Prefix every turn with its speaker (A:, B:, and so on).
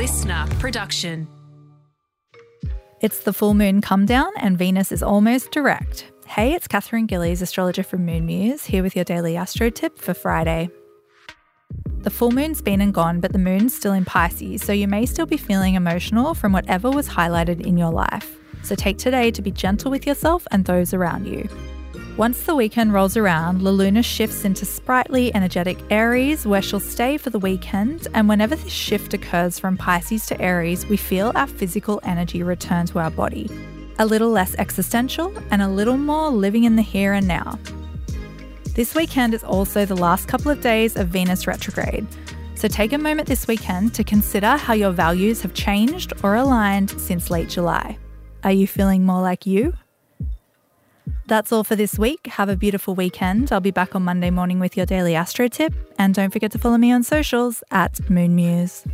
A: LiSTNR production.
B: It's the full moon come down and Venus is almost direct. Hey, it's Katherine Gillies, astrologer from Moon Muse, here with your daily astro tip for Friday. The full moon's been and gone, but the moon's still in Pisces, so you may still be feeling emotional from whatever was highlighted in your life. So take today to be gentle with yourself and those around you. Once the weekend rolls around, La Luna shifts into sprightly, energetic Aries, where she'll stay for the weekend. And whenever this shift occurs from Pisces to Aries, we feel our physical energy return to our body. A little less existential and a little more living in the here and now. This weekend is also the last couple of days of Venus retrograde. So take a moment this weekend to consider how your values have changed or aligned since late July. Are you feeling more like you? That's all for this week. Have a beautiful weekend. I'll be back on Monday morning with your daily astro tip. And don't forget to follow me on socials at Moon Muse.